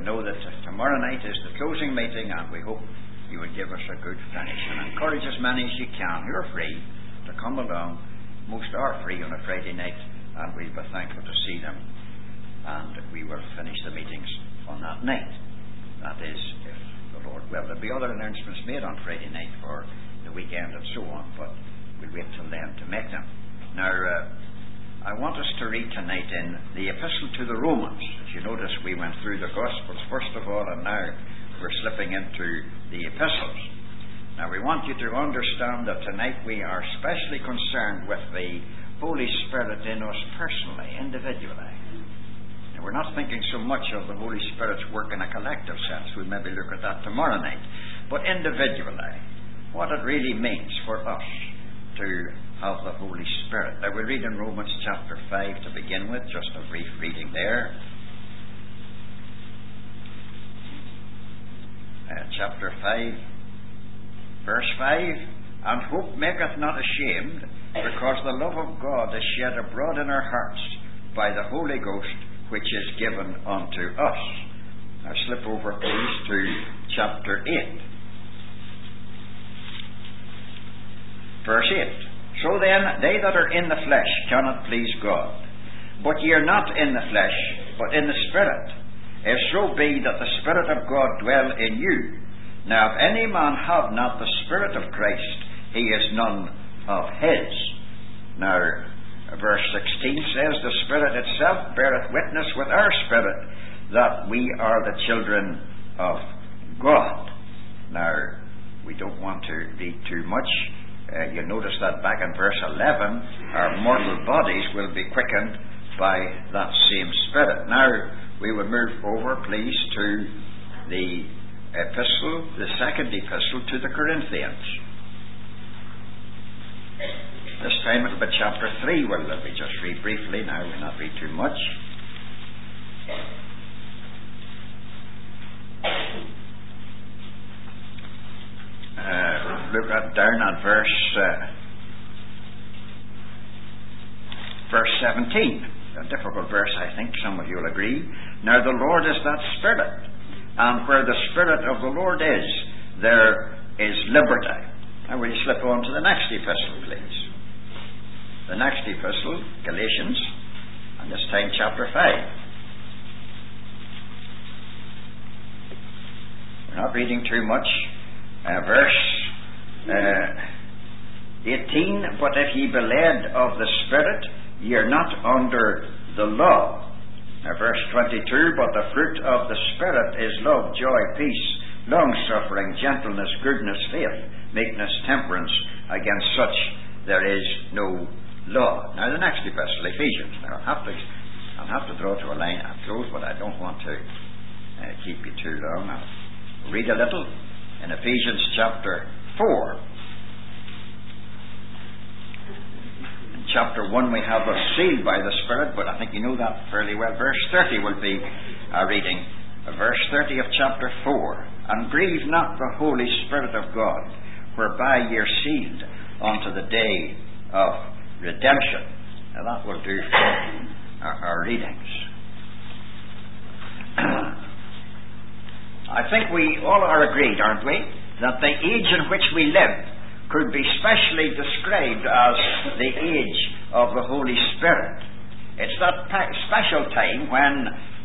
we know that tomorrow night is the closing meeting, and we hope you would give us a good finish and encourage as many as you can who are free to come along. Most are free on a Friday night, and we'll be thankful to see them. And we will finish the meetings on that night. That is, if the Lord will. There'll be other announcements made on Friday night for the weekend and so on, but we'll wait till then to make them. Now, uh, I want us to read tonight in the Epistle to the Romans. As you notice, we went through the Gospels first of all, and now we're slipping into the Epistles. Now, we want you to understand that tonight we are especially concerned with the Holy Spirit in us personally, individually. Now, we're not thinking so much of the Holy Spirit's work in a collective sense. We'll maybe look at that tomorrow night. But individually, what it really means for us to have the Holy Spirit. Now, we'll read in Romans chapter 5 to begin with, just a brief reading there. Uh, chapter 5, verse 5 And hope maketh not ashamed, because the love of God is shed abroad in our hearts by the Holy Ghost which is given unto us. Now slip over, please, to chapter 8. Verse 8. So then, they that are in the flesh cannot please God. But ye are not in the flesh, but in the Spirit, if so be that the Spirit of God dwell in you. Now, if any man have not the Spirit of Christ, he is none of his. Now, verse 16 says, The Spirit itself beareth witness with our spirit that we are the children of God. Now, we don't want to read too much. Uh, you notice that back in verse 11, our mortal bodies will be quickened by that same Spirit. Now, we will move over, please, to the epistle, the second epistle to the Corinthians. This time it'll be chapter 3. Well, let me just read briefly now, we'll not read too much. Uh, look at down at verse uh, verse 17. A difficult verse, I think. Some of you will agree. Now the Lord is that Spirit, and where the Spirit of the Lord is, there is liberty. Now will you slip on to the next epistle, please? the next epistle, Galatians, and this time chapter 5. We're not reading too much. Uh, verse uh, 18 But if ye be led of the Spirit, ye are not under the law. Now, verse 22 But the fruit of the Spirit is love, joy, peace, long suffering, gentleness, goodness, faith, meekness, temperance. Against such there is no law. Now, the next epistle, Ephesians. Now, I'll have to, I'll have to draw to a line. I'll close, but I don't want to uh, keep you too long. I'll read a little in Ephesians chapter 4. In chapter 1, we have us sealed by the Spirit, but I think you know that fairly well. Verse 30 will be our reading. Verse 30 of chapter 4. And grieve not the Holy Spirit of God, whereby ye are sealed unto the day of redemption. Now that will do for our, our readings. I think we all are agreed, aren't we, that the age in which we live could be specially described as the age of the Holy Spirit. It's that special time when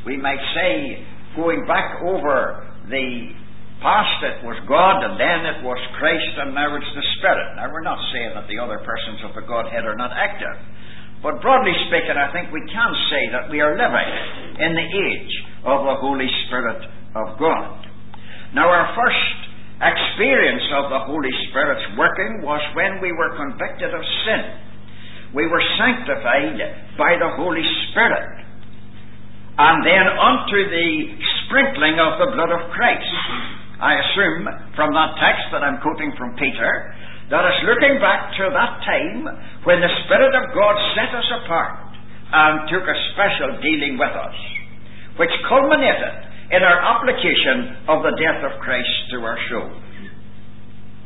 we might say, going back over the past it was God, and then it was Christ, and now it's the Spirit. Now, we're not saying that the other persons of the Godhead are not active. But broadly speaking, I think we can say that we are living in the age of the Holy Spirit of God. Now, our first experience of the Holy Spirit's working was when we were convicted of sin. We were sanctified by the Holy Spirit. And then unto the sprinkling of the blood of Christ. I assume from that text that I'm quoting from Peter, that is looking back to that time when the Spirit of God set us apart and took a special dealing with us, which culminated in our application of the death of Christ to our soul.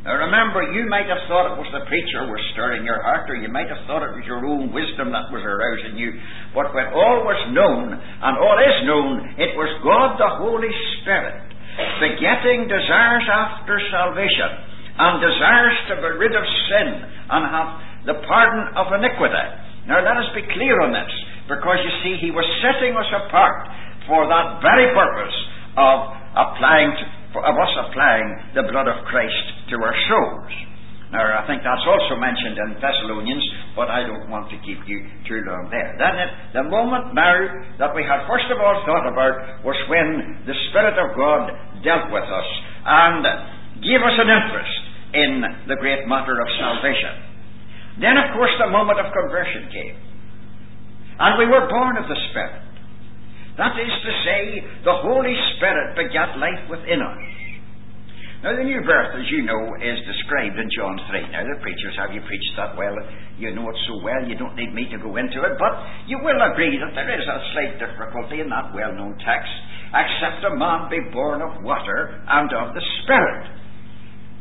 Now remember, you might have thought it was the preacher was stirring your heart, or you might have thought it was your own wisdom that was arousing you. But when all was known, and all is known, it was God the Holy Spirit, begetting desires after salvation, and desires to be rid of sin, and have the pardon of iniquity. Now let us be clear on this, because you see, He was setting us apart for that very purpose of applying to, of us applying the blood of Christ to our souls. Now, I think that's also mentioned in Thessalonians, but I don't want to keep you too long there. Then, it, the moment now that we had first of all thought about was when the Spirit of God dealt with us and gave us an interest in the great matter of salvation. Then, of course, the moment of conversion came. And we were born of the Spirit. That is to say, the Holy Spirit begat life within us. Now, the new birth, as you know, is described in John 3. Now, the preachers have you preached that well. You know it so well, you don't need me to go into it. But you will agree that there is a slight difficulty in that well known text. Except a man be born of water and of the Spirit,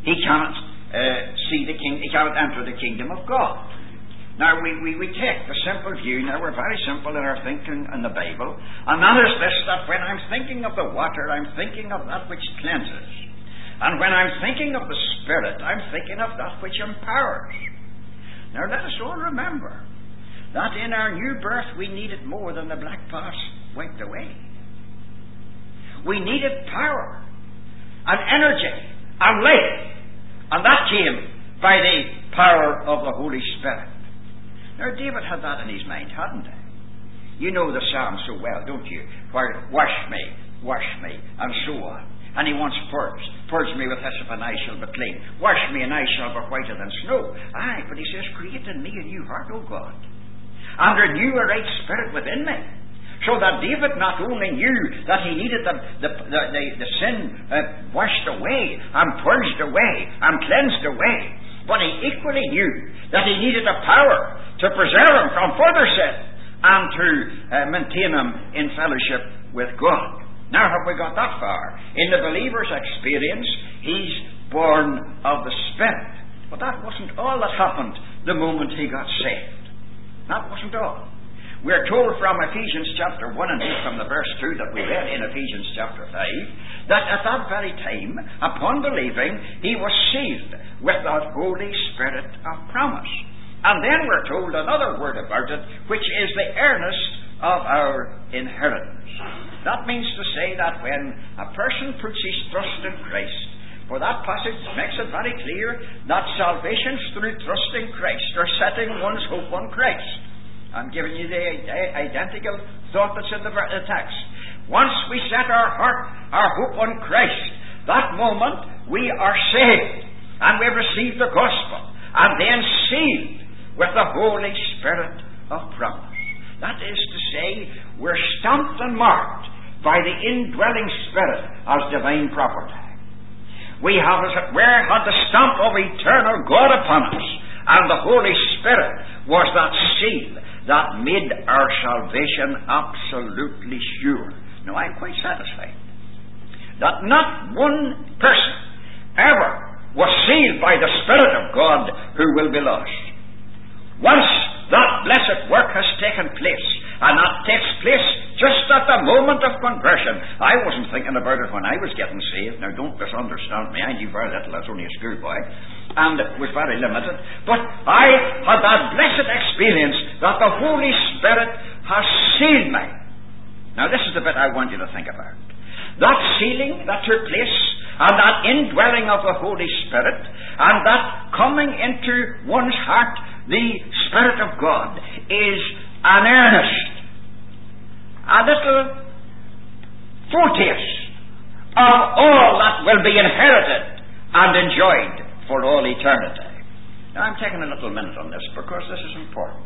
he cannot uh, see the king, he cannot enter the kingdom of God. Now, we, we, we take the simple view, now we're very simple in our thinking in the Bible, and that is this that when I'm thinking of the water, I'm thinking of that which cleanses. And when I'm thinking of the Spirit, I'm thinking of that which empowers. Now, let us all remember that in our new birth we needed more than the black pass wiped away. We needed power and energy and life, and that came by the power of the Holy Spirit. Now, David had that in his mind, hadn't he? You know the psalm so well, don't you? Where, wash me, wash me, and so on. And he wants purged. Purge me with hyssop, and I shall be clean. Wash me, and I shall be whiter than snow. Aye, but he says, Create in me a new heart, O God, and renew a right spirit within me. So that David not only knew that he needed the, the, the, the, the sin uh, washed away, and purged away, and cleansed away, but he equally knew that he needed a power to preserve him from further sin and to uh, maintain him in fellowship with God. Now, have we got that far? In the believer's experience, he's born of the Spirit. But that wasn't all that happened the moment he got saved. That wasn't all. We're told from Ephesians chapter 1 and 8, from the verse 2 that we read in Ephesians chapter 5, that at that very time, upon believing, he was sealed with the Holy Spirit of promise. And then we're told another word about it, which is the earnest of our inheritance. That means to say that when a person puts his trust in Christ, for that passage makes it very clear that salvation through trust in Christ or setting one's hope on Christ. I'm giving you the identical thought that's in the text. Once we set our heart, our hope on Christ, that moment we are saved and we've received the gospel and then sealed with the Holy Spirit of promise. That is to say, we're stamped and marked by the indwelling Spirit as divine property. We have, as it were, had the stamp of eternal God upon us, and the Holy Spirit was that seal that made our salvation absolutely sure. Now, I'm quite satisfied that not one person ever was sealed by the Spirit of God who will be lost. Once that blessed work has taken place, and that takes place just at the moment of conversion. I wasn't thinking about it when I was getting saved. Now, don't misunderstand me. I knew very little. I was only a schoolboy, and it was very limited. But I had that blessed experience that the Holy Spirit has sealed me. Now, this is the bit I want you to think about. That sealing that took place, and that indwelling of the Holy Spirit, and that coming into one's heart the Spirit of God is an earnest, a little foretaste of all that will be inherited and enjoyed for all eternity. Now, I'm taking a little minute on this because this is important.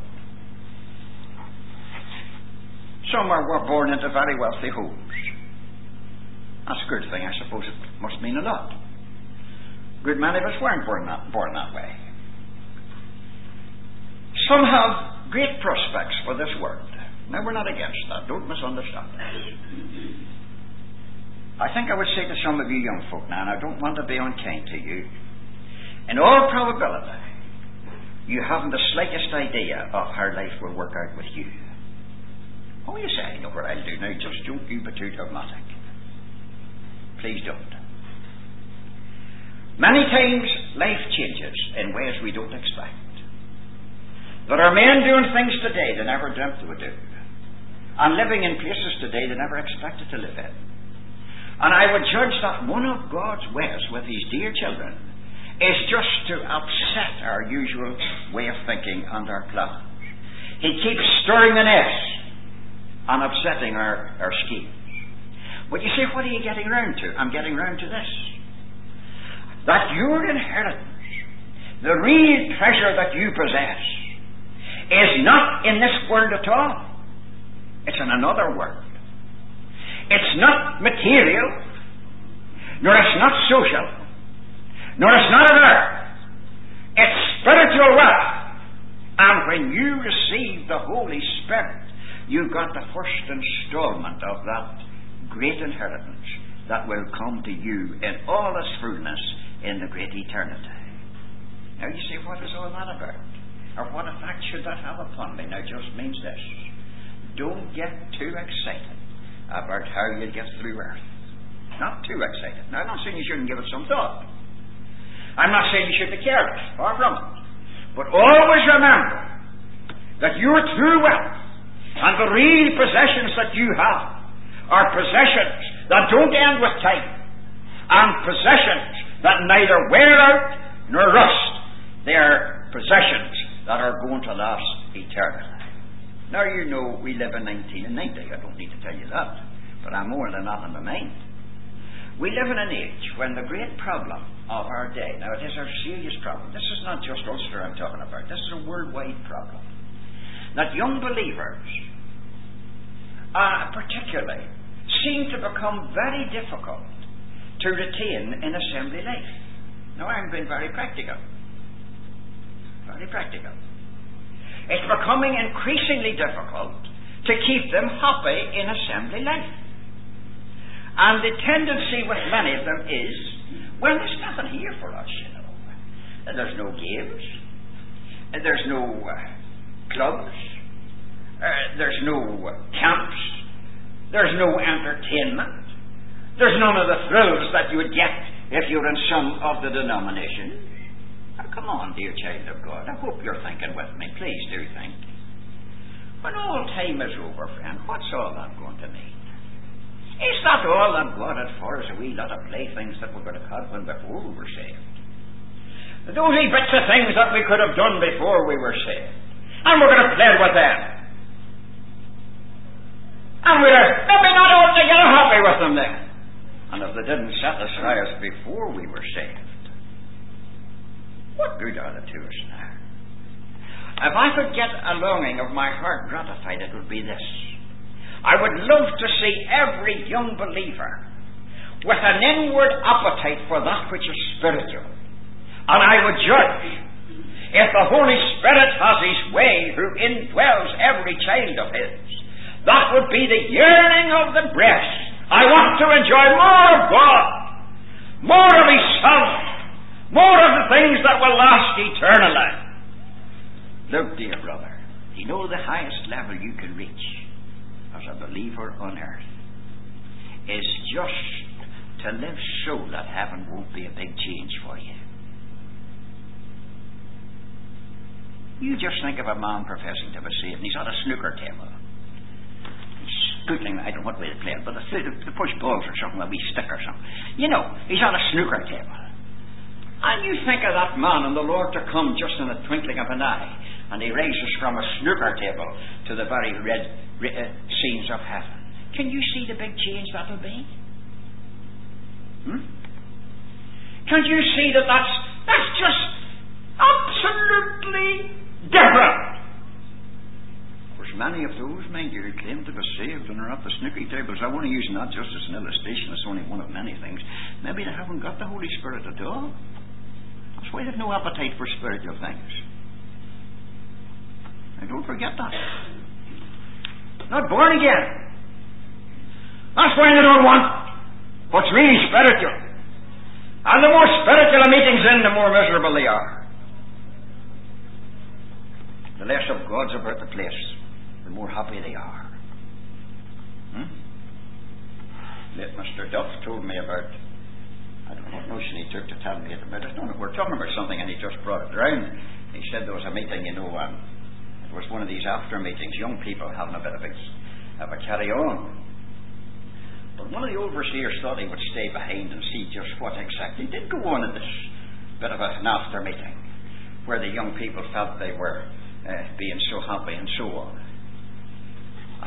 Some are, were born into very wealthy homes. That's a good thing. I suppose it must mean a lot. Good many of us weren't born that, born that way. Some have great prospects for this world. Now, we're not against that. Don't misunderstand. I think I would say to some of you young folk now, and I don't want to be unkind to you, in all probability, you haven't the slightest idea of how life will work out with you. Oh, you say, I know what I'll do now. Just don't you be too dogmatic. Please don't. Many times life changes in ways we don't expect. There are men doing things today they never dreamt they would do, and living in places today they never expected to live in. And I would judge that one of God's ways with His dear children is just to upset our usual way of thinking and our plans. He keeps stirring the nest and upsetting our, our schemes. But you see, what are you getting round to? I'm getting round to this. That your inheritance, the real treasure that you possess, is not in this world at all. It's in another world. It's not material, nor it's not social, nor it's not on earth. It's spiritual wealth. And when you receive the Holy Spirit, you've got the first installment of that great inheritance that will come to you in all its fullness in the great eternity. Now you see, what is all that about? Or what effect should that have upon me? Now, just means this. Don't get too excited about how you get through earth. Not too excited. Now, I'm not saying you shouldn't give it some thought. I'm not saying you should be careless. Far from it. But always remember that your true wealth and the real possessions that you have are possessions that don't end with time and possessions that neither wear out nor rust. They are possessions that are going to last eternally. Now you know we live in 1990. I don't need to tell you that, but I'm more than that in my mind. We live in an age when the great problem of our day, now it is a serious problem. This is not just Ulster I'm talking about. This is a worldwide problem. That young believers, uh, particularly, seem to become very difficult to retain in assembly life. Now I'm being very practical. Very practical. It's becoming increasingly difficult to keep them happy in assembly life. And the tendency with many of them is, well, there's nothing here for us, you know. There's no games. There's no uh, clubs. Uh, there's no camps. There's no entertainment. There's none of the thrills that you would get if you're in some of the denominations. Now, come on, dear child of God. I hope you're thinking with me. Please do think. When all time is over, friend, what's all that going to mean? Is that all that God had for us, a wee lot of playthings that we could have had when before we were saved? Those wee bits of things that we could have done before we were saved. And we're going to play with them. And we're maybe not altogether happy with them then. And if they didn't satisfy us before we were saved, what good are the us now? If I could get a longing of my heart gratified, it would be this. I would love to see every young believer with an inward appetite for that which is spiritual. And I would judge if the Holy Spirit has His way who indwells every child of His. That would be the yearning of the breast. I want to enjoy more of God, more of His Son, more of the things that will last eternally. Look, dear brother, you know the highest level you can reach as a believer on earth is just to live so that heaven won't be a big change for you. You just think of a man professing to be saved, and he's at a snooker table. He's scooting, I don't know what way to play it, but the, the push balls or something, a wee stick or something. You know, he's on a snooker table. And you think of that man and the Lord to come just in the twinkling of an eye, and he raises from a snooker table to the very red, red uh, scenes of heaven. Can you see the big change that'll be? Hmm? Can't you see that that's, that's just absolutely different? Course, many of those, men who claim to be saved and are at the snooker tables, I want to use that just as an illustration, it's only one of many things. Maybe they haven't got the Holy Spirit at all. Why they have no appetite for spiritual things. And don't forget that. Not born again. That's why they don't want what's really spiritual. And the more spiritual a meeting's in, the more miserable they are. The less of God's about the place, the more happy they are. Hmm? Mr. Duff told me about, I don't know what notion he took to tell me about it. No, we're talking about something and he just brought it round. He said there was a meeting, you know, um, it was one of these after meetings, young people having a bit of a, of a carry on. But one of the overseers thought he would stay behind and see just what exactly did go on in this bit of an after meeting, where the young people felt they were uh, being so happy and so on.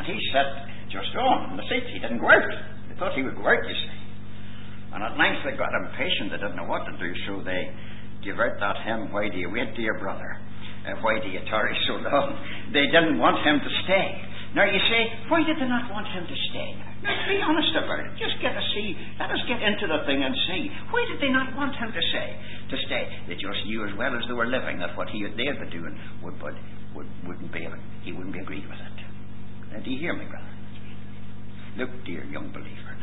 And he sat just on in the seat. He didn't go out. They thought he would go out, you see. And at length they got impatient. They didn't know what to do, so they gave out that hymn, Why do you wait, dear brother? Uh, why do you tarry so long? They didn't want him to stay. Now you say, why did they not want him to stay? Now be honest about it. Just get a see. Let us get into the thing and see. Why did they not want him to say to stay? They just knew as well as they were living that what he they had been doing would, would, would wouldn't be he wouldn't be agreed with it. Now do you hear me, brother? Look, dear young believer.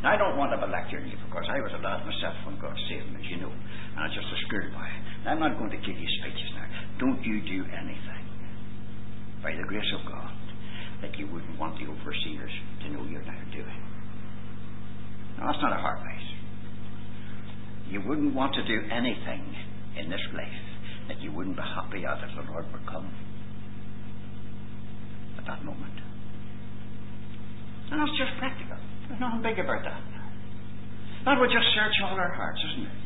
Now, I don't want to be lecturing you because I was a lad myself when God saved me, as you know, and I just a it. I'm not going to give you speeches now. Don't you do anything by the grace of God that you wouldn't want the overseers to know you're now doing. Now, that's not a hard place. You wouldn't want to do anything in this place that you wouldn't be happy at if the Lord would come at that moment. And that's just practical. There's nothing big about that. That would just search all our hearts, isn't it?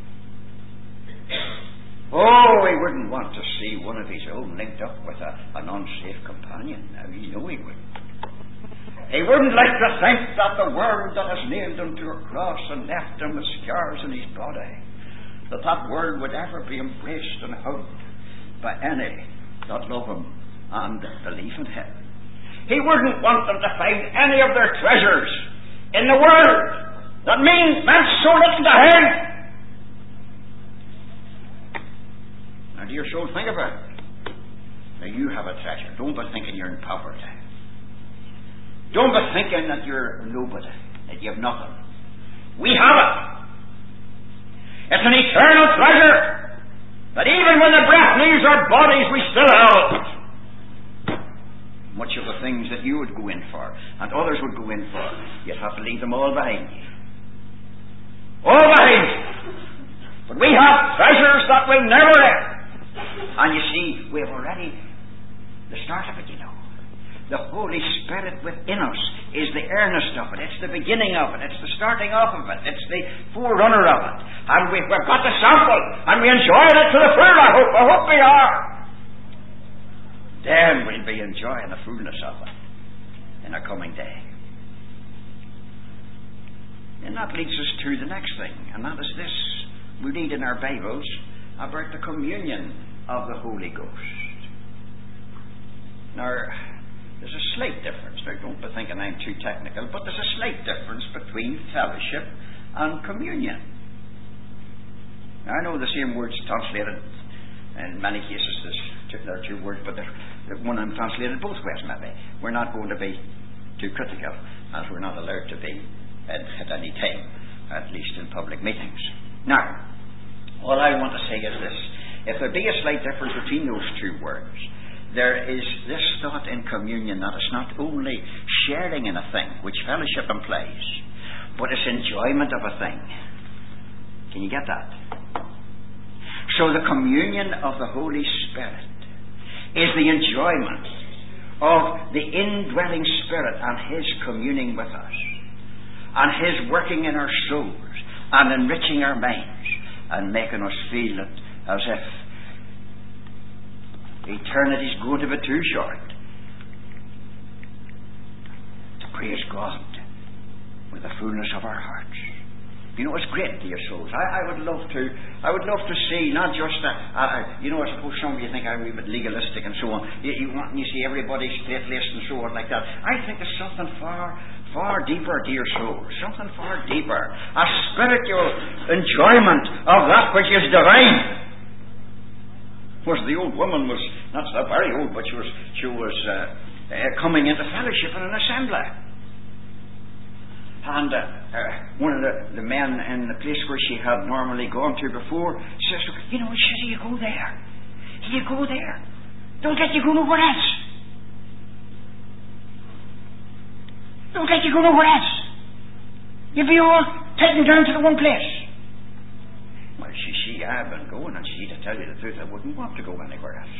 Oh, he wouldn't want to see one of his own linked up with a, an unsafe companion. Now, you know he would. He wouldn't like to think that the world that has nailed him to a cross and left him with scars in his body, that that world would ever be embraced and hugged by any that love him and believe in him. He wouldn't want them to find any of their treasures in the world that means meant so little to him. Now, dear soul, think about it. Now, you have a treasure. Don't be thinking you're in poverty. Don't be thinking that you're nobody, that you have nothing. We have it. It's an eternal treasure that even when the breath leaves our bodies, we still have it the things that you would go in for and others would go in for, you'd have to leave them all behind you. All behind. But we have treasures that will never end. And you see, we have already the start of it, you know. The Holy Spirit within us is the earnest of it. It's the beginning of it. It's the starting off of it. It's the forerunner of it. And we've, we've got the sample, and we enjoy it to the full, I hope. I hope we are then we'll be enjoying the fullness of it in a coming day. And that leads us to the next thing, and that is this. We read in our Bibles about the communion of the Holy Ghost. Now, there's a slight difference. Now, don't be thinking I'm too technical, but there's a slight difference between fellowship and communion. Now, I know the same words translated in many cases. there are two words, but they're one of them translated both ways, maybe. We're not going to be too critical, as we're not allowed to be at, at any time, at least in public meetings. Now, all I want to say is this. If there be a slight difference between those two words, there is this thought in communion that it's not only sharing in a thing, which fellowship implies, but it's enjoyment of a thing. Can you get that? So the communion of the Holy Spirit is the enjoyment of the indwelling Spirit and His communing with us, and His working in our souls and enriching our minds and making us feel it as if eternity is going to be too short to praise God with the fullness of our hearts. You know, it's great, dear souls. I, I would love to. I would love to see not just a, a, you know. I suppose some of you think I'm a bit legalistic and so on. You, you want you see everybody straight laced and so on like that. I think it's something far, far deeper, dear souls. Something far deeper. A spiritual enjoyment of that which is divine. Of course, the old woman was not so very old, but she was she was uh, uh, coming into fellowship in an assembly. And uh, uh, one of the, the men in the place where she had normally gone to before says, you know, should you go there? You go there. Don't let you go nowhere else. Don't let you go nowhere else. You'll be all taken down to the one place. Well, she, she I've been going, and she, to tell you the truth, I wouldn't want to go anywhere else.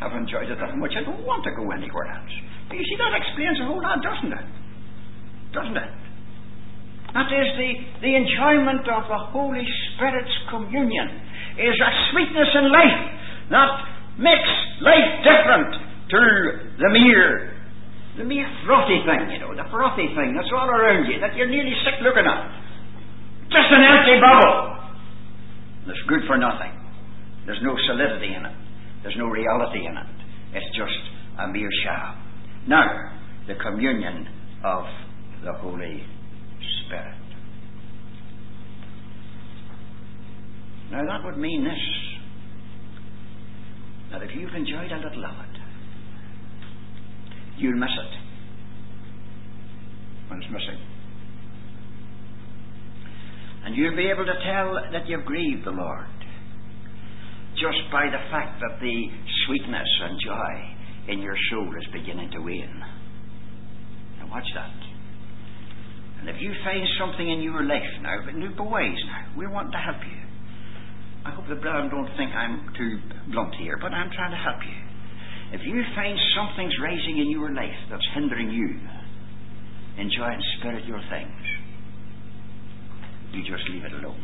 I've enjoyed it that much, I don't want to go anywhere else. You see, that explains a whole lot, doesn't it? Doesn't it? That is the, the enjoyment of the Holy Spirit's communion is a sweetness in life that makes life different to the mere the mere frothy thing, you know, the frothy thing that's all around you that you're nearly sick looking at. Just an empty bubble. That's good for nothing. There's no solidity in it. There's no reality in it. It's just a mere sham. Now, the communion of the Holy Spirit. Now, that would mean this that if you've enjoyed a little of it, you'll miss it when it's missing. And you'll be able to tell that you've grieved the Lord just by the fact that the sweetness and joy in your soul is beginning to wane. Now, watch that. And if you find something in your life now, but new boys now, we want to help you. I hope the brethren don't think I'm too blunt here, but I'm trying to help you. If you find something's rising in your life that's hindering you enjoy and spirit your things, you just leave it alone.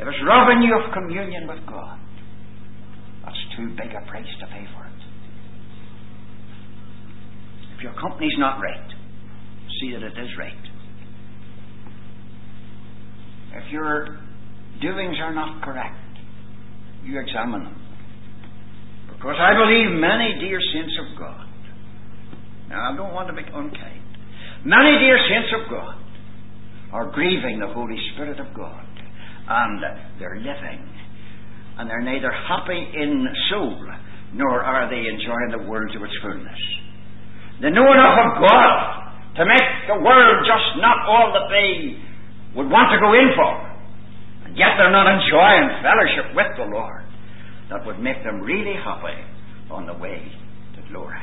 If it's robbing you of communion with God, that's too big a price to pay for it. If your company's not right, see that it is right. If your doings are not correct, you examine them. Because I believe many dear saints of God, now I don't want to be unkind, many dear saints of God are grieving the Holy Spirit of God, and they're living, and they're neither happy in soul, nor are they enjoying the world to its fullness. They know enough of God to make the world just not all that they would want to go in for. And yet they're not enjoying fellowship with the Lord that would make them really happy on the way to glory.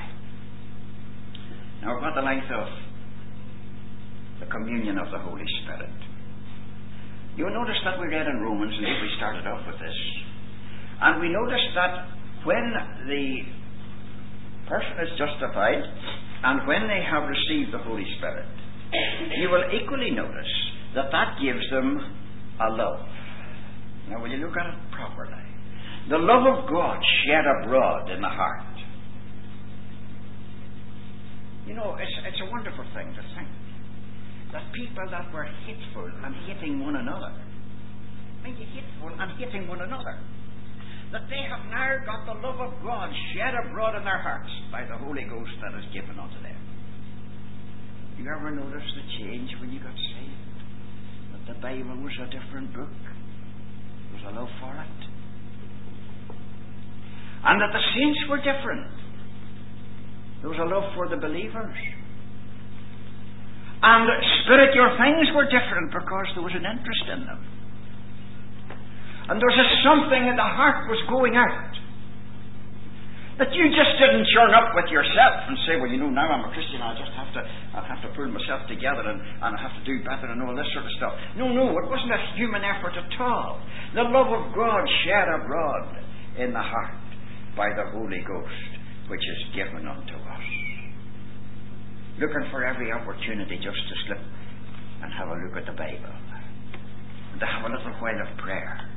Now, about the length of the communion of the Holy Spirit. You'll notice that we read in Romans, and we started off with this. And we noticed that when the person is justified and when they have received the Holy Spirit, you will equally notice that that gives them a love. Now, will you look at it properly? The love of God shed abroad in the heart. You know, it's, it's a wonderful thing to think that people that were hateful and hating one another, and hateful and hating one another, that they have now got the love of God shed abroad in their hearts by the Holy Ghost that is given unto them. You ever notice the change when you got saved? That the Bible was a different book. There was a love for it and that the saints were different. There was a love for the believers. And spiritual things were different because there was an interest in them. And there was a something in the heart was going out. That you just didn't turn up with yourself and say, well, you know, now I'm a Christian, I just have to, I have to pull myself together and, and I have to do better and all this sort of stuff. No, no, it wasn't a human effort at all. The love of God shed abroad in the heart by the Holy Ghost, which is given unto us. Looking for every opportunity just to slip and have a look at the Bible, and to have a little while of prayer.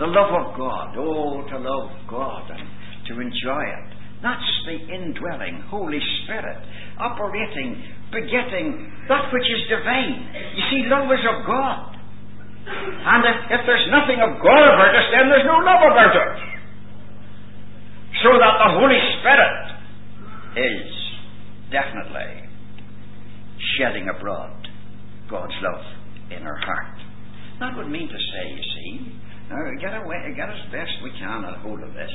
The love of God, oh, to love God and to enjoy it. That's the indwelling Holy Spirit operating, begetting that which is divine. You see, love is of God. And if, if there's nothing of God about us, then there's no love about us so that the Holy Spirit is definitely shedding abroad God's love in our heart. That would mean to say, you see, now get away, get as best we can a hold of this,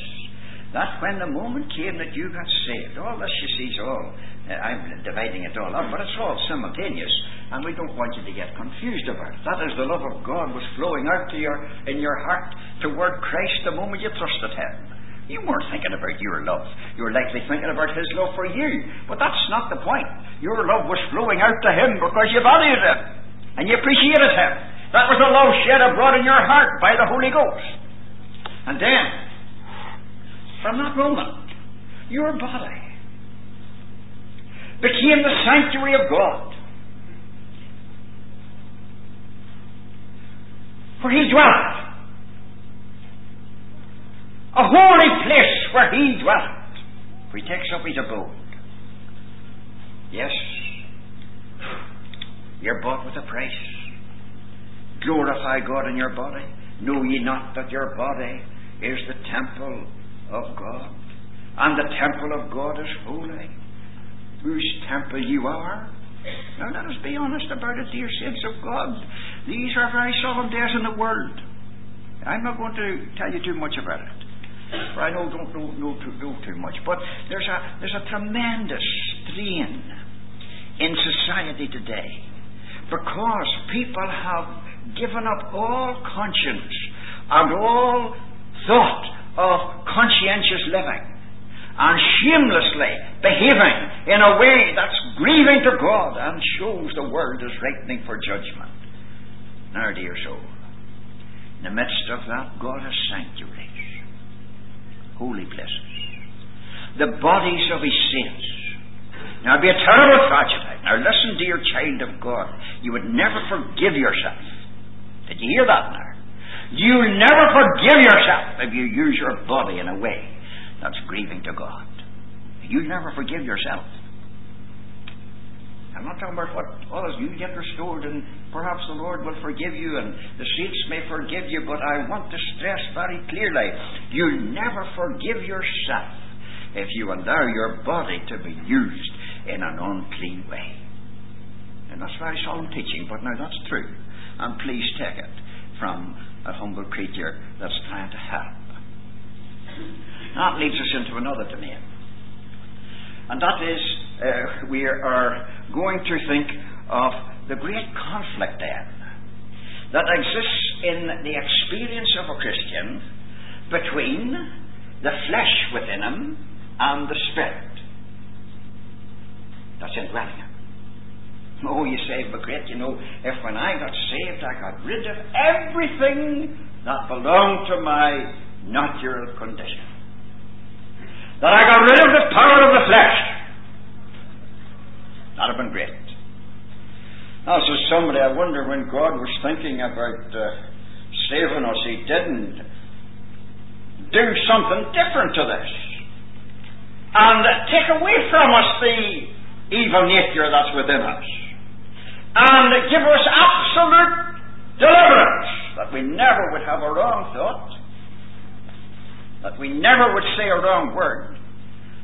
that when the moment came that you got saved, all this you see is all, uh, I'm dividing it all up, but it's all simultaneous, and we don't want you to get confused about it. That is the love of God was flowing out to your, in your heart toward Christ the moment you trusted Him. You weren't thinking about your love. You were likely thinking about His love for you. But that's not the point. Your love was flowing out to Him because you valued Him and you appreciated Him. That was the love shed abroad in your heart by the Holy Ghost. And then, from that moment, your body became the sanctuary of God. Where He dwelt a holy place where he dwelt, where he takes up his abode. Yes, you're bought with a price. Glorify God in your body. Know ye not that your body is the temple of God? And the temple of God is holy. Whose temple you are? Now let us be honest about it, dear saints of God. These are very solemn days in the world. I'm not going to tell you too much about it. For I know don't know, know, too, know too much, but there's a there's a tremendous strain in society today because people have given up all conscience and all thought of conscientious living and shamelessly behaving in a way that's grieving to God and shows the world is ripening for judgment. Now, dear soul, in the midst of that, God has sanctuary holy places, the bodies of his saints. Now, it'd be a terrible tragedy. Now, listen, dear child of God. You would never forgive yourself. Did you hear that now? You'll never forgive yourself if you use your body in a way that's grieving to God. You'll never forgive yourself. I'm not talking about what others you get restored and perhaps the Lord will forgive you and the saints may forgive you, but I want to stress very clearly you'll never forgive yourself if you allow your body to be used in an unclean way. And that's very solemn teaching, but now that's true. And please take it from a humble creature that's trying to help. That leads us into another domain. And that is, uh, we are going to think of the great conflict then that exists in the experience of a Christian between the flesh within him and the spirit that's indwelling. Oh, you say, but great, you know, if when I got saved I got rid of everything that belonged to my natural condition, that I got rid of the power of the flesh, That'd have been great. Now, so somebody, I wonder when God was thinking about uh, saving us, He didn't do something different to this. And take away from us the evil nature that's within us and give us absolute deliverance that we never would have a wrong thought, that we never would say a wrong word,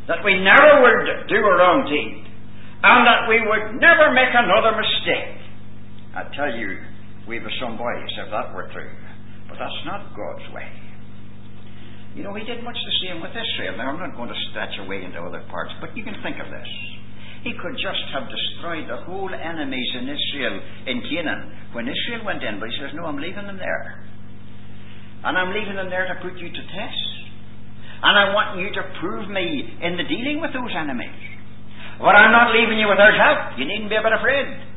that we never would do a wrong deed and that we would never make another mistake. I tell you, we've some ways if that were true, but that's not God's way. You know, He did much the same with Israel. Now, I'm not going to stretch away into other parts, but you can think of this. He could just have destroyed the whole enemies in Israel in Canaan when Israel went in, but he says, No, I'm leaving them there. And I'm leaving them there to put you to test. And I want you to prove me in the dealing with those enemies. But I'm not leaving you without help. You needn't be a bit afraid.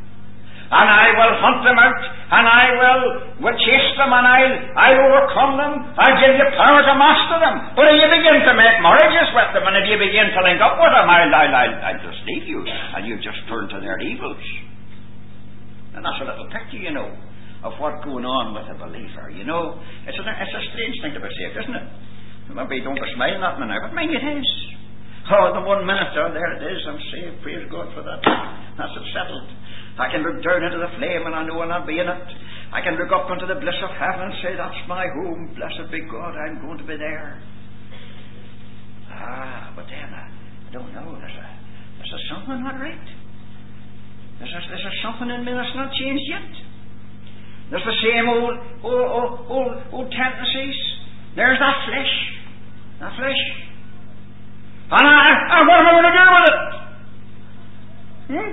And I will hunt them out, and I will, will chase them, and I'll, I'll overcome them. I'll give you power to master them. But if you begin to make marriages with them, and if you begin to link up with them, I'll, I'll, I'll, I'll just leave you, and you just turn to their evils. And that's a little picture, you know, of what's going on with a believer. You know, it's a, it's a strange thing to be saved, isn't it? Maybe don't be smiling at me now, but maybe it is. Oh, the one minute, oh, there it is, I'm saved, praise God for that. That's it settled. I can look down into the flame and I know I'll not be in it. I can look up into the bliss of heaven and say, That's my home, blessed be God, I'm going to be there. Ah, but then I, I don't know, there's, a, there's a something not right. There's, a, there's a something in me that's not changed yet. There's the same old, old, old, old, old tendencies. There's that flesh. That flesh. And, I, what am I going to do with it? Hmm?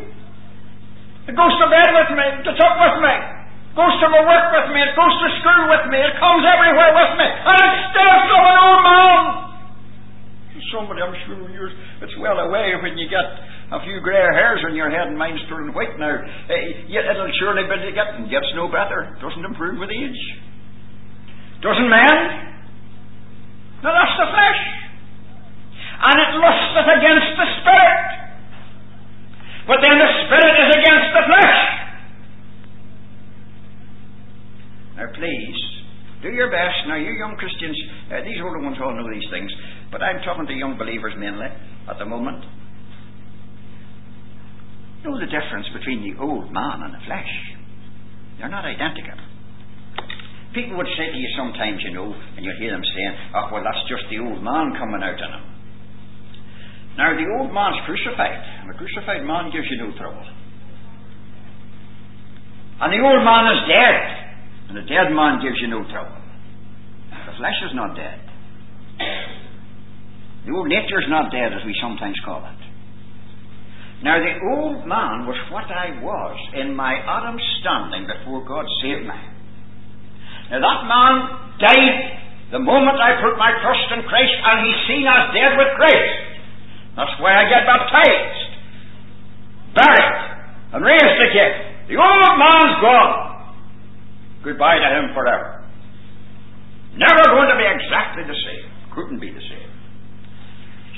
It goes to bed with me, it gets up with me, it goes to my work with me, it goes to school with me, it comes everywhere with me, and it's still an old man. Somebody, I'm sure, yours, it's well away when you get a few grey hairs on your head and mine's turning white now. Uh, yet it'll surely be getting gets no better. Doesn't improve with age. Doesn't mend. Now that's the flesh. And it lusteth against the spirit. But then the spirit is against the flesh. Now please, do your best. Now you young Christians, uh, these older ones all know these things, but I'm talking to young believers mainly at the moment know the difference between the old man and the flesh. They're not identical. People would say to you sometimes, you know, and you hear them saying, oh, well, that's just the old man coming out in him. Now, the old man's crucified, and the crucified man gives you no trouble. And the old man is dead, and the dead man gives you no trouble. The flesh is not dead. The old nature is not dead, as we sometimes call it. Now, the old man was what I was in my Adam standing before God saved me. Now, that man died the moment I put my trust in Christ, and he's seen as dead with Christ. That's why I get baptized, buried, and raised again. The old man's gone. Goodbye to him forever. Never going to be exactly the same. Couldn't be the same.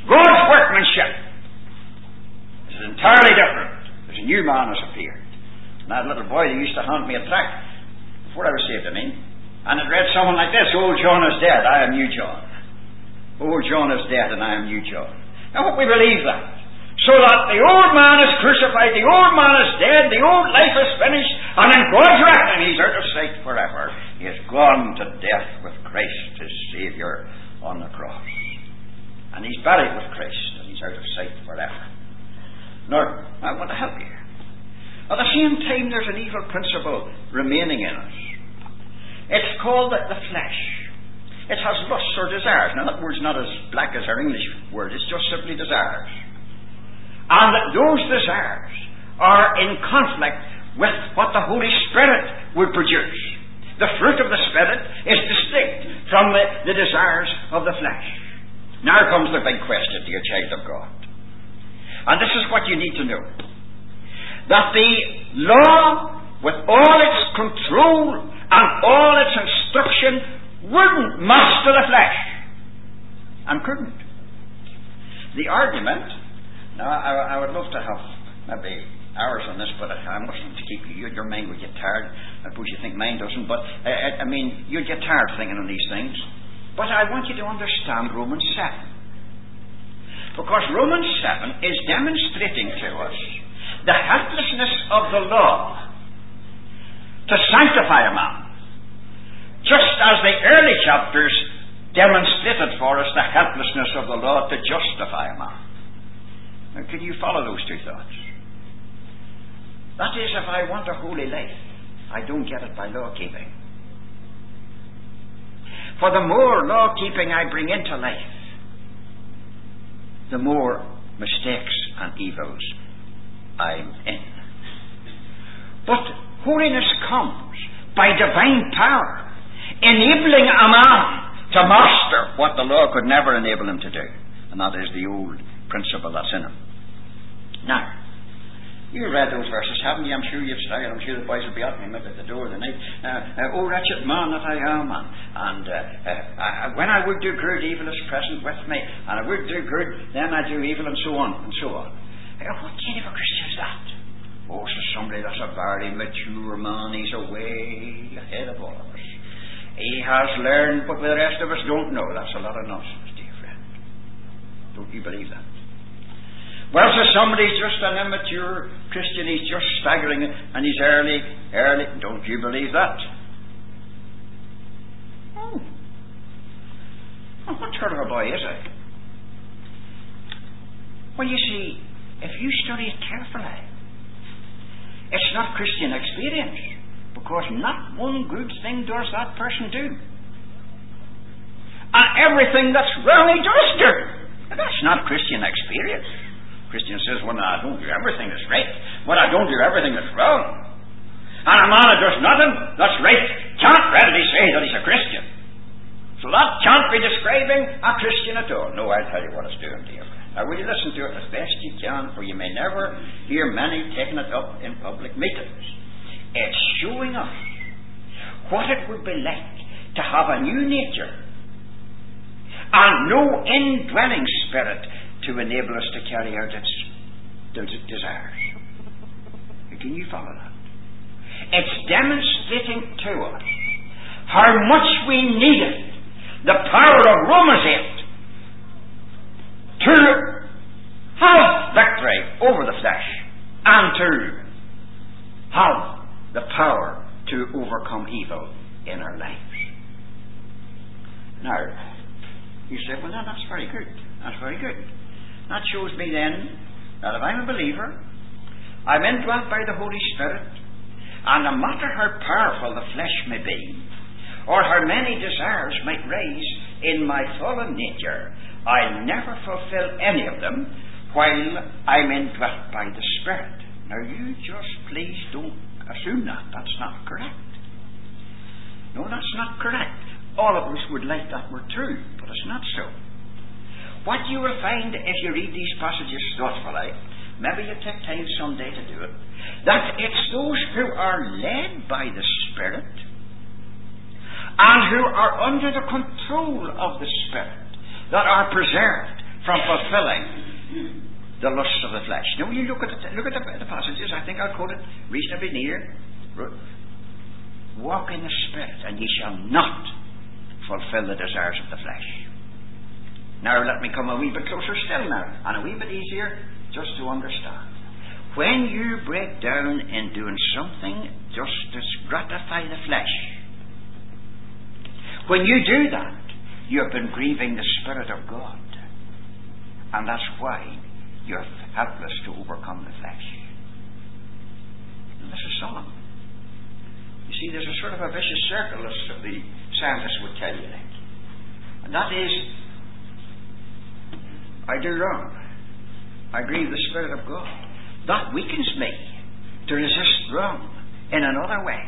God's workmanship is entirely different. There's a new man has appeared. And that little boy that used to hand me a tract before I was saved, I mean, and it read something like this Old John is dead, I am new John. Old John is dead, and I am new John. I hope we believe that. So that the old man is crucified, the old man is dead, the old life is finished, and in God's reckoning he's out of sight forever. He has gone to death with Christ, his Saviour, on the cross. And he's buried with Christ, and he's out of sight forever. Lord, I want to help you. At the same time, there's an evil principle remaining in us. It's called the flesh. It has lusts or desires. Now, that word's not as black as our English word, it's just simply desires. And those desires are in conflict with what the Holy Spirit would produce. The fruit of the Spirit is distinct from the, the desires of the flesh. Now comes the big question, dear child of God. And this is what you need to know that the law, with all its control and all its instruction, wouldn't master the flesh and couldn't. The argument, now I, I would love to have maybe hours on this, but I, I mustn't keep you. Your mind would get tired. I suppose you think mine doesn't, but I, I mean, you'd get tired thinking on these things. But I want you to understand Romans 7. Because Romans 7 is demonstrating to us the helplessness of the law to sanctify a man, just as the early chapters demonstrated for us the helplessness of the law to justify a man. Now, can you follow those two thoughts? That is, if I want a holy life, I don't get it by law keeping. For the more law keeping I bring into life, the more mistakes and evils I'm in. But holiness comes by divine power, enabling a man to master what the law could never enable him to do. And that is the old principle that's in him. Now, you read those verses, haven't you? I'm sure you've studied. I'm sure the boys will be at me at the door tonight. Uh, uh, oh, wretched man that I am, and, and uh, uh, when I would do good, evil is present with me, and I would do good, then I do evil, and so on, and so on. What kind of a Christian is that? Oh, so somebody that's a very mature man. He's away ahead of all of us. He has learned, but the rest of us don't know. That's a lot of nonsense, dear friend. Don't you believe that? Well, so somebody's just an immature Christian, he's just staggering and he's early, early. Don't you believe that? Oh. What sort of a boy is he? Well, you see, if you study it carefully, it's not Christian experience, because not one good thing does that person do. And everything that's wrong he does do. But that's not Christian experience. Christian says, well, I don't do everything that's right, but I don't do everything that's wrong. And a man that does nothing that's right can't readily say that he's a Christian. So that can't be describing a Christian at all. No, I'll tell you what it's doing, dear. Now, will you listen to it as best you can, for you may never hear many taking it up in public meetings. It's showing us what it would be like to have a new nature and no indwelling spirit to enable us to carry out its desires. Can you follow that? It's demonstrating to us how much we needed the power of Romans 8 to have victory over the flesh and to have the power to overcome evil in our lives. Now, you say, well, that's very good. That's very good. That shows me then that if I'm a believer, I'm indwelt by the Holy Spirit, and no matter how powerful the flesh may be, or how many desires might rise in my fallen nature, I never fulfill any of them while I'm indwelt by the Spirit. Now, you just please don't assume that. That's not correct. No, that's not correct. All of us would like that were true, but it's not so. What you will find if you read these passages thoughtfully, maybe you take time someday to do it, that it's those who are led by the Spirit and who are under the control of the Spirit that are preserved from fulfilling the lusts of the flesh. Now, when you look at the, look at the, the passages. I think I'll quote it reasonably near. Walk in the Spirit, and ye shall not fulfill the desires of the flesh. Now, let me come a wee bit closer still now, and a wee bit easier just to understand. When you break down in doing something just to gratify the flesh, when you do that, you've been grieving the Spirit of God. And that's why you're helpless to overcome the flesh. And this is solemn. You see, there's a sort of a vicious circle, as the psalmist would tell you. Like. And that is, I do wrong. I grieve the Spirit of God. That weakens me to resist wrong in another way.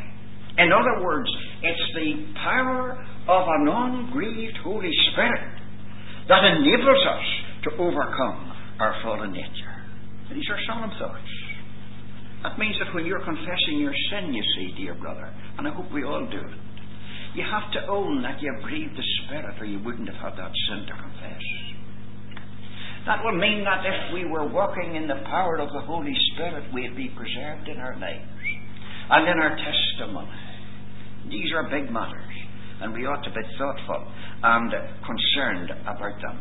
In other words, it's the power of an ungrieved Holy Spirit that enables us to overcome our fallen nature. These are solemn thoughts. That means that when you're confessing your sin, you see, dear brother, and I hope we all do it, you have to own that you have grieved the Spirit or you wouldn't have had that sin to confess. That will mean that if we were walking in the power of the Holy Spirit, we'd be preserved in our lives and in our testimony. These are big matters and we ought to be thoughtful and concerned about them.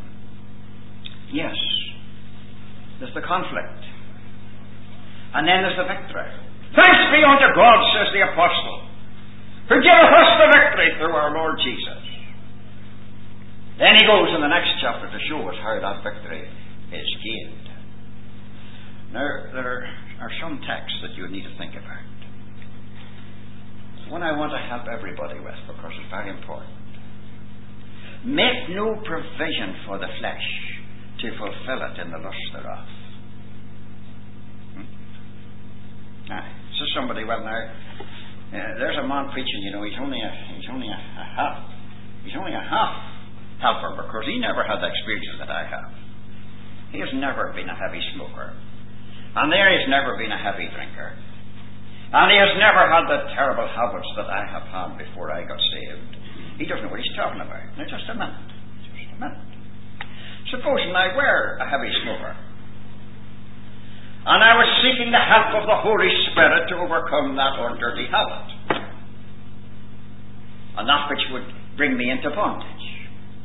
Yes, there's the conflict. And then there's the victory. Thanks be unto God, says the apostle, who giveth us the victory through our Lord Jesus. Then he goes in the next chapter to show us how that victory is gained. Now, there are some texts that you need to think about one I want to help everybody with because it's very important. Make no provision for the flesh fulfill it in the lust thereof. Hmm? Now, so somebody, well, now, uh, there's a man preaching, you know, he's only a, he's only a, a half, he's only a half helper because he never had the experiences that I have. He has never been a heavy smoker. And there he's never been a heavy drinker. And he has never had the terrible habits that I have had before I got saved. He doesn't know what he's talking about. Now, just a minute. Just a minute. Supposing I were a heavy smoker, and I was seeking the help of the Holy Spirit to overcome that dirty habit, and that which would bring me into bondage.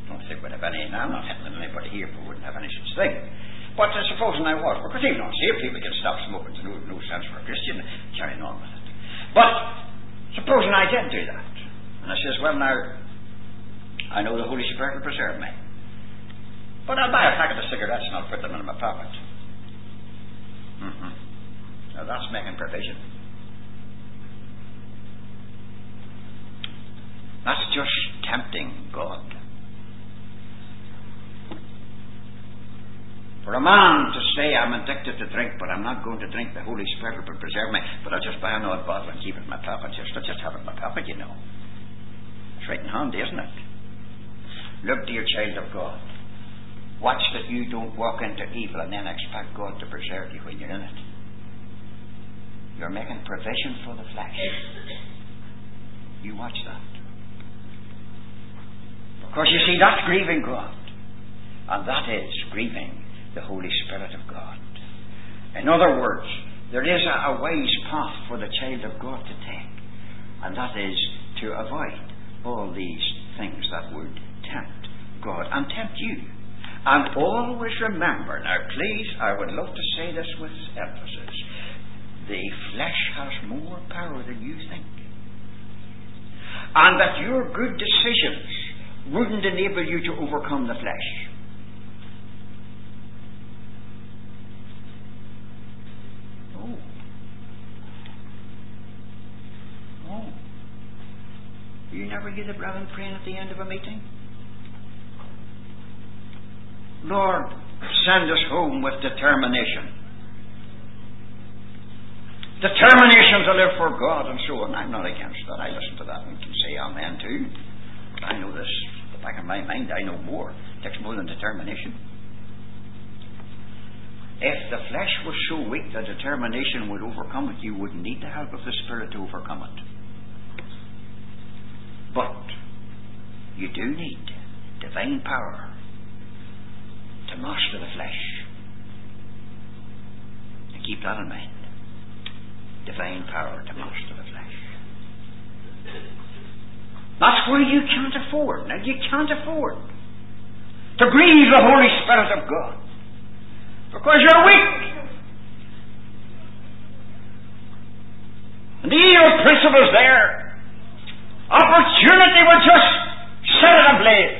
Don't think we'd have any, now I'm not hitting anybody here who wouldn't have any such thing. But uh, supposing I was, because even on unsaved people can stop smoking, it's no, no sense for a Christian carrying on with it. But supposing I did do that, and I says, well now, I know the Holy Spirit will preserve me. But I'll buy a packet of cigarettes and I'll put them in my pocket. Mm-hmm. Now that's making provision. That's just tempting God. For a man to say, I'm addicted to drink, but I'm not going to drink, the Holy Spirit will preserve me. But I'll just buy an bottle and keep it in my pocket. Just, I'll just have it in my pocket, you know. It's right in hand, isn't it? Look, dear child of God. Watch that you don't walk into evil and then expect God to preserve you when you're in it. You're making provision for the flesh. You watch that. Because you see, that's grieving God. And that is grieving the Holy Spirit of God. In other words, there is a, a wise path for the child of God to take, and that is to avoid all these things that would tempt God and tempt you. And always remember, now please, I would love to say this with emphasis the flesh has more power than you think. And that your good decisions wouldn't enable you to overcome the flesh. Oh. Oh. You never hear the brethren praying at the end of a meeting? Lord, send us home with determination. Determination to live for God and so on. I'm not against that. I listen to that and can say amen too. But I know this, the back of my mind, I know more. It takes more than determination. If the flesh was so weak that determination would overcome it, you wouldn't need the help of the Spirit to overcome it. But you do need divine power to master the flesh. And keep that in mind. Divine power to master the flesh. That's where you can't afford. Now, you can't afford to grieve the Holy Spirit of God because you're weak. And the evil principles there Opportunity will just set it ablaze.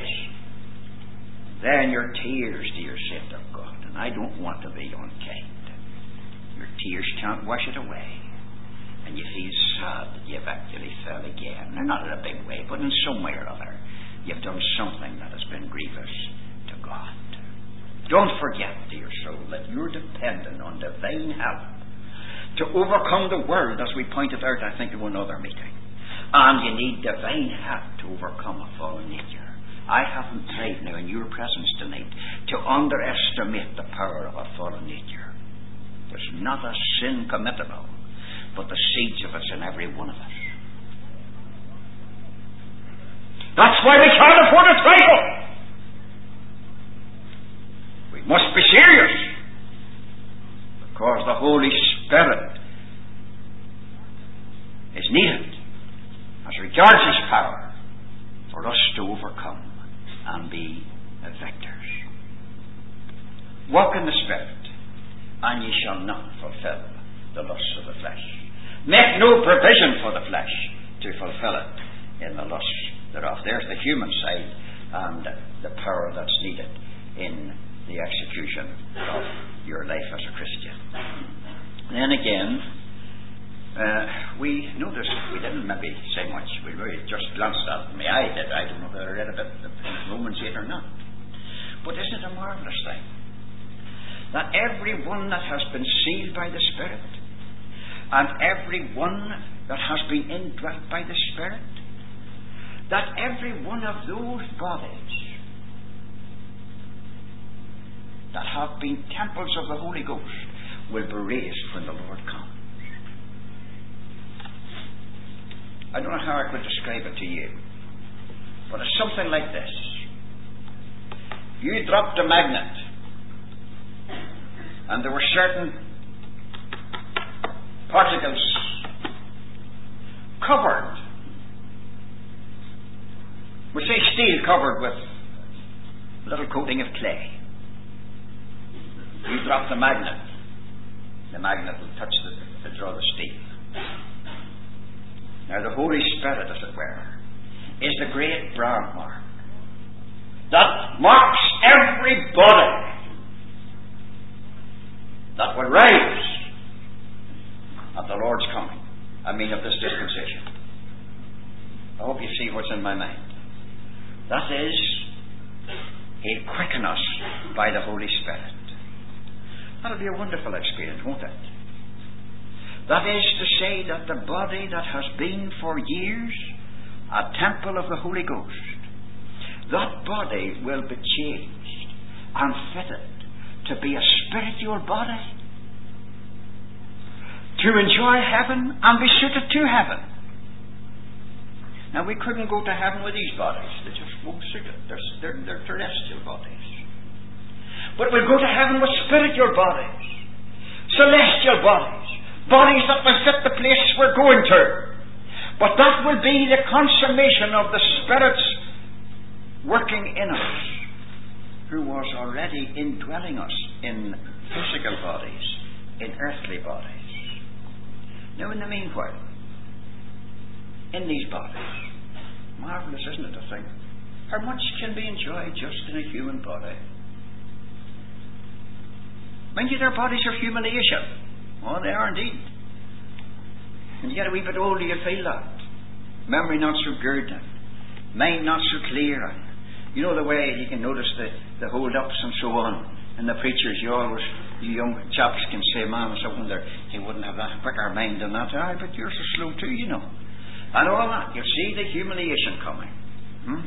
Then your tears, dear saint of God, and I don't want to be unkind. Your tears can't wash it away. And you feel sad that you've actually fell again. Not in a big way, but in some way or other. You've done something that has been grievous to God. Don't forget, dear soul, that you're dependent on divine help to overcome the world, as we pointed out, I think, in another meeting. And you need divine help to overcome a fallen nature. I haven't tried now in your presence tonight to underestimate the power of a fallen nature. There's not a sin committable, but the seeds of it's in every one of us. That's why we can't afford a trifle. We must be serious. Because the Holy Spirit is needed as regards Walk in the Spirit, and ye shall not fulfill the lusts of the flesh. Make no provision for the flesh to fulfill it in the lusts thereof. There's the human side and the power that's needed in the execution of your life as a Christian. Then again, uh, we noticed, we didn't maybe say much, we really just glanced at me. I did, I don't know whether I read a bit in Romans yet or not. But isn't it a marvellous thing? That every one that has been sealed by the Spirit, and every one that has been indwelt by the Spirit, that every one of those bodies that have been temples of the Holy Ghost will be raised when the Lord comes. I don't know how I could describe it to you, but it's something like this. You dropped a magnet, and there were certain particles covered, we say steel covered with a little coating of clay. You drop the magnet, the magnet will touch the, draw the steel. Now, the Holy Spirit, as it were, is the great brand mark that marks every body that will rise at the Lord's coming. I mean, of this dispensation. I hope you see what's in my mind. That is, He'll quicken us by the Holy Spirit. That'll be a wonderful experience, won't it? That is to say, that the body that has been for years a temple of the Holy Ghost, that body will be changed and fitted to be a spiritual body, to enjoy heaven and be suited to heaven. Now, we couldn't go to heaven with these bodies. They just won't suit it. They're, they're, they're terrestrial bodies. But we'll go to heaven with spiritual bodies, celestial bodies, bodies that will fit the place we're going to. But that will be the consummation of the Spirit's working in us, who was already indwelling us in physical bodies, in earthly bodies. Now, in the meanwhile, in these bodies, marvelous, isn't it, to think how much can be enjoyed just in a human body? Mind you, their bodies are humiliation. Oh, they are indeed. And you a wee bit older, you feel that. Memory not so good, mind not so clear. You know the way you can notice the, the hold ups and so on. And the preachers, you always, you young chaps can say, man, I wonder he wouldn't have that quicker mind than that. Aye, but you're so slow too, you know. And all that. You see the humiliation coming. Hmm?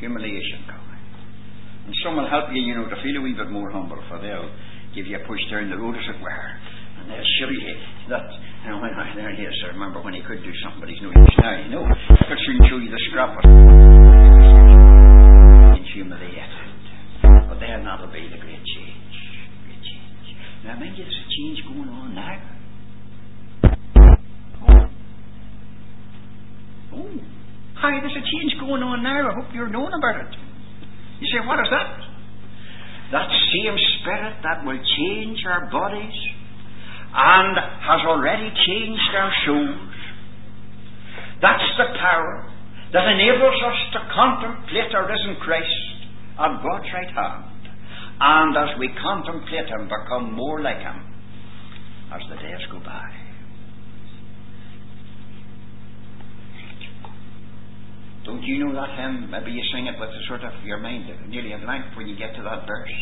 Humiliation coming. And some will help you, you know, to feel a wee bit more humble, for they'll give you a push down the road, as it were. And they'll show you that, you know, when I, there he is, I remember when he could do something, but he's no use now, you know. Could soon show you the scrap of humiliated. But then that'll be the great change. Great change. Now, mind you, there's a change going on now. Oh. Oh. Hi, there's a change going on now. I hope you're knowing about it. You say, what is that? That same spirit that will change our bodies and has already changed our souls. That's the power that enables us to contemplate our risen Christ at God's right hand, and as we contemplate Him, become more like Him as the days go by. Don't you know that hymn? Maybe you sing it with a sort of your mind nearly a blank when you get to that verse.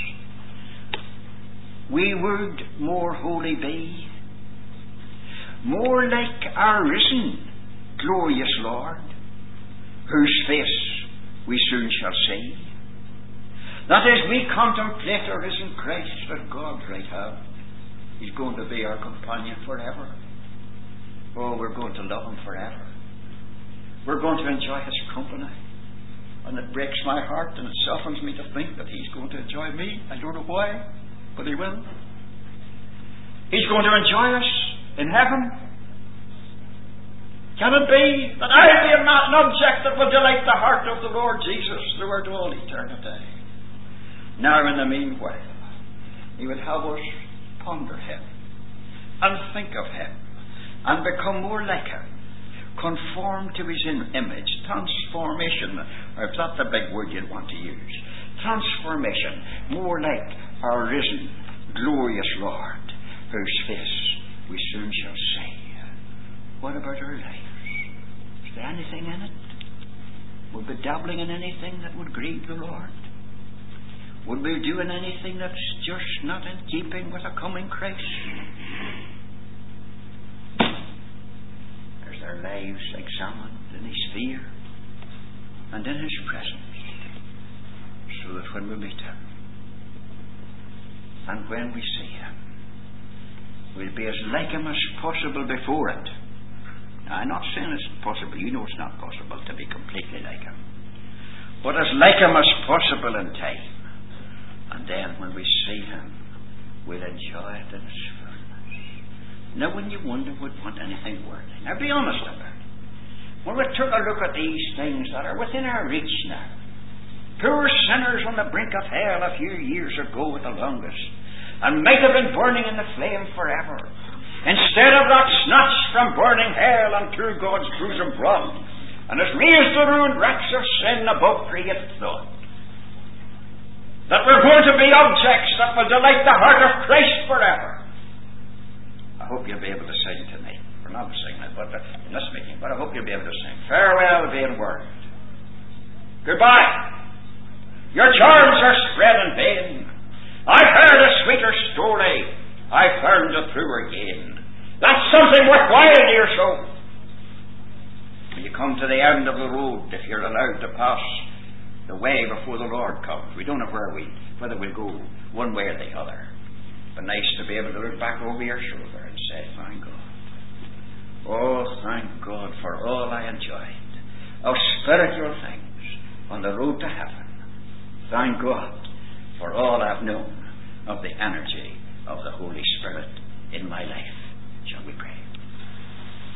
We would more holy be, more like our risen, glorious Lord, whose face we soon shall see. That as we contemplate our risen Christ at God's right hand, He's going to be our companion forever. Oh, we're going to love Him forever. We're going to enjoy His company. And it breaks my heart and it softens me to think that He's going to enjoy me. I don't know why but He will. He's going to enjoy us in heaven. Can it be that I be not an object that will delight the heart of the Lord Jesus throughout all eternity? Now, in the meanwhile, He would have us ponder Him and think of Him and become more like Him, conform to His image, transformation, or if that's the big word you'd want to use, transformation, more like our risen, glorious Lord, whose face we soon shall see. What about our lives? There anything in it? Would we dabbling in anything that would grieve the Lord? Would we be doing anything that's just not in keeping with a coming Christ? There's their lives examined in His fear and in His presence, so that when we meet Him, and when we see Him, we'll be as like Him as possible before it. I'm not saying it's possible, you know it's not possible to be completely like Him, but as like Him as possible in time. And then when we see Him, we'll enjoy it in His fullness. Now, when you wonder, would want anything worthy. Now, be honest about it. When we took a look at these things that are within our reach now, poor sinners on the brink of hell a few years ago at the longest, and might have been burning in the flame forever. Instead of that snatched from burning hell unto God's bosom brought, and has raised the ruined wrecks of sin above created thought. That we're going to be objects that will delight the heart of Christ forever. I hope you'll be able to sing to me. We're not singing it, but in this meeting, but I hope you'll be able to sing. Farewell, vain word. Goodbye. Your charms are spread in vain. I've heard a sweeter story. I've found it through again. That's something worthwhile, dear soul. When you come to the end of the road, if you're allowed to pass the way before the Lord comes, we don't know where we, whether we'll go one way or the other. But nice to be able to look back over your shoulder and say, "Thank God." Oh, thank God for all I enjoyed of spiritual things on the road to heaven. Thank God for all I've known of the energy shall we pray?